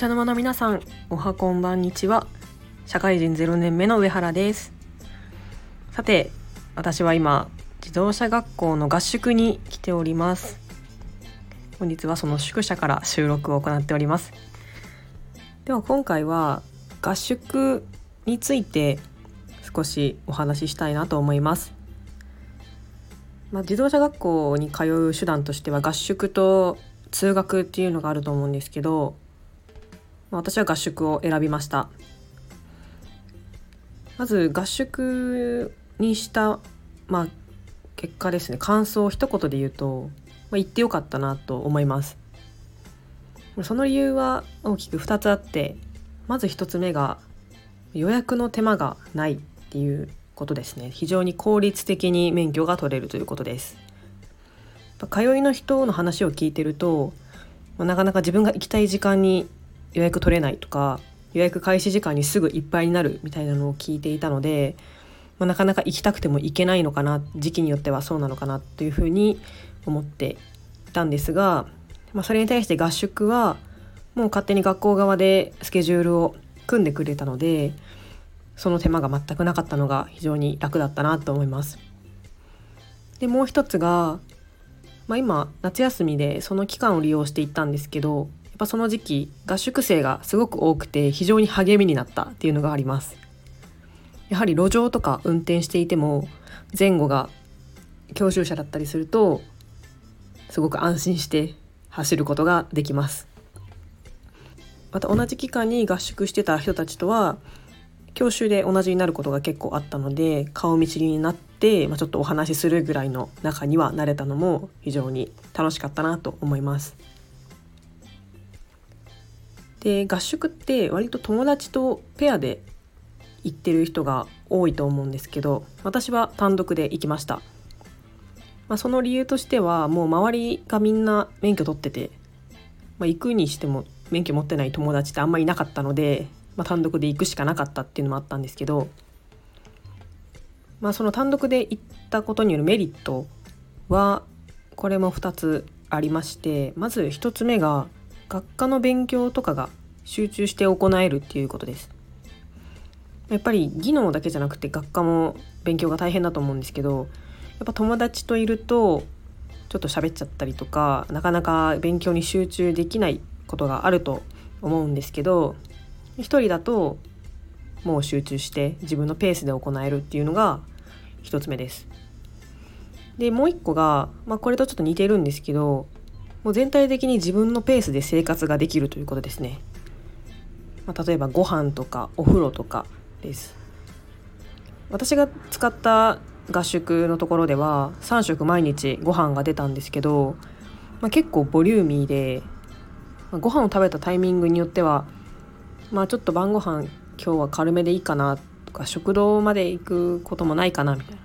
茶の間の皆さんおはこんばんにちは。社会人0年目の上原です。さて私は今自動車学校の合宿に来ております。本日はその宿舎から収録を行っております。では今回は合宿について少しお話ししたいなと思います。まあ、自動車学校に通う手段としては合宿と通学っていうのがあると思うんですけど、まあ、私は合宿を選びました。まず合宿にした、まあ、結果ですね。感想を一言で言うと、まあ、言ってよかったなと思います。その理由は大きく2つあってまず1つ目が予約の手間がないっていうことですね。非常に効率的に免許が取れるということです。通いの人の話を聞いてるとなかなか自分が行きたい時間に予約取れないとか予約開始時間にすぐいっぱいになるみたいなのを聞いていたので、まあ、なかなか行きたくても行けないのかな時期によってはそうなのかなというふうに思っていたんですが、まあ、それに対して合宿はもう勝手に学校側でスケジュールを組んでくれたのでその手間が全くなかったのが非常に楽だったなと思います。でもう一つが、まあ、今夏休みでその期間を利用していったんですけどぱその時期合宿生がすごく多くて非常に励みになったっていうのがあります。やはり路上とか運転していても前後が教習車だったりするとすごく安心して走ることができます。また同じ期間に合宿してた人たちとは教習で同じになることが結構あったので顔見知りになって、まあ、ちょっとお話しするぐらいの中にはなれたのも非常に楽しかったなと思います。で合宿って割と友達とペアで行ってる人が多いと思うんですけど私は単独で行きました、まあ、その理由としてはもう周りがみんな免許取ってて、まあ、行くにしても免許持ってない友達ってあんまりいなかったのでまあ、単独で行くしかなかったっていうのもあったんですけど、まあ、その単独で行ったことによるメリットはこれも2つありましてまず1つ目が学科の勉強とかが集中して行えるっていうことです。やっぱり技能だけじゃなくて学科も勉強が大変だと思うんですけどやっぱ友達といるとちょっと喋っちゃったりとかなかなか勉強に集中できないことがあると思うんですけど1人だともう集中して自分のペースで行えるっていうのが1つ目です。でもう1個が、まあ、これとちょっと似てるんですけどもう全体的に自分のペースで生活ができるということですね。まあ、例えばご飯とかお風呂とかです。私が使った合宿のところでは3食毎日ご飯が出たんですけど、まあ、結構ボリューミーで、まあ、ご飯を食べたタイミングによってはまあちょっと晩ご飯今日は軽めでいいかなとか食堂まで行くこともないかなみたいな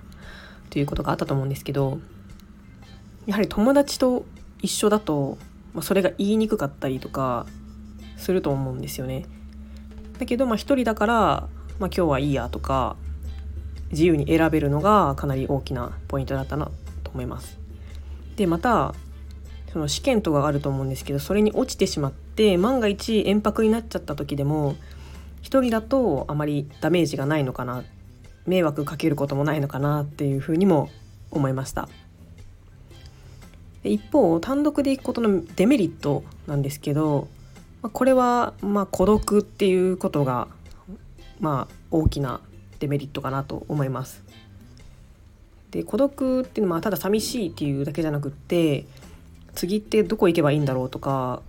ということがあったと思うんですけどやはり友達と一緒だと、まあ、それが言いにくかったりとかすると思うんですよね。だけどまあ一人だから、まあ、今日はいいやとか自由に選べるのがかなり大きなポイントだったなと思います。でまたその試験とかがあると思うんですけどそれに落ちてしまって万が一延泊になっちゃった時でも1人だとあまりダメージがないのかな迷惑かけることもないのかなっていうふうにも思いました一方単独で行くことのデメリットなんですけどこれはまあ孤独っていうことがまあ大きなデメリットかなと思いますで孤独っていうのはただ寂しいっていうだけじゃなくって次ってどこ行けばいいんだろうとか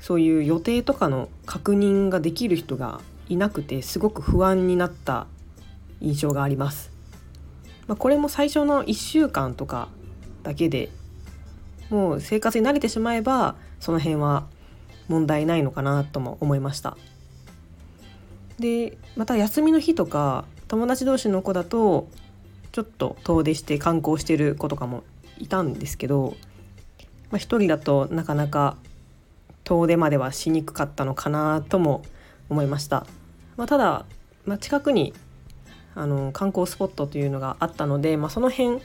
そういう予定とかの確認ができる人がいなくてすごく不安になった印象があります。まあ、これも最初の1週間とかだけでもう生活に慣れてしまえばその辺は問題ないのかなとも思いました。でまた休みの日とか友達同士の子だとちょっと遠出して観光してる子とかもいたんですけどまあ、1人だとなかなか遠出まではしにくかったのかなとも思いました。まあ、ただ、まあ、近くにあの観光スポットというのがあったので、まあ、その辺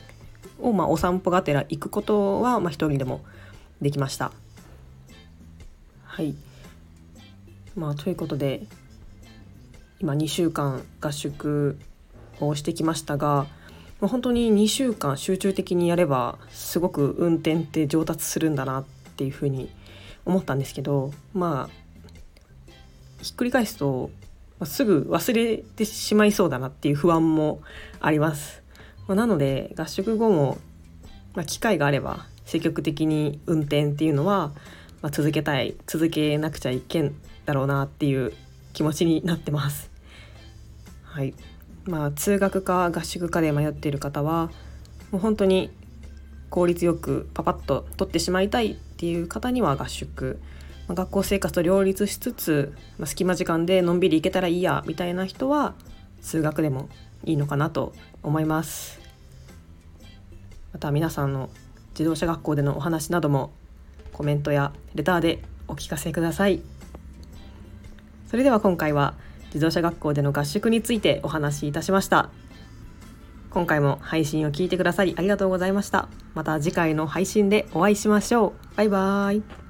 をまあお散歩がてら行くことはまあ一人でもできました。はい、まあということで今2週間合宿をしてきましたが本当に2週間集中的にやればすごく運転って上達するんだなっていうふうに思ったんですけどまあひっくり返すと、すぐ忘れてしまいそうだなっていう不安もあります。まあ、なので合宿後も、まあ、機会があれば積極的に運転っていうのは、まあ、続けたい続けなくちゃいけんだろうなっていう気持ちになってます。はい。まあ、通学か合宿かで迷っている方はもう本当に効率よくパパッと取ってしまいたいっていう方には合宿、まあ、学校生活と両立しつつ、まあ、隙間時間でのんびり行けたらいいやみたいな人は通学でもいいのかなと思います。また皆さんの自動車学校でのお話などもコメントやレターでお聞かせください。それでは今回は自動車学校での合宿についてお話しいたしました。今回も配信を聞いてくださりありがとうございました。また次回の配信でお会いしましょう。バイバーイ。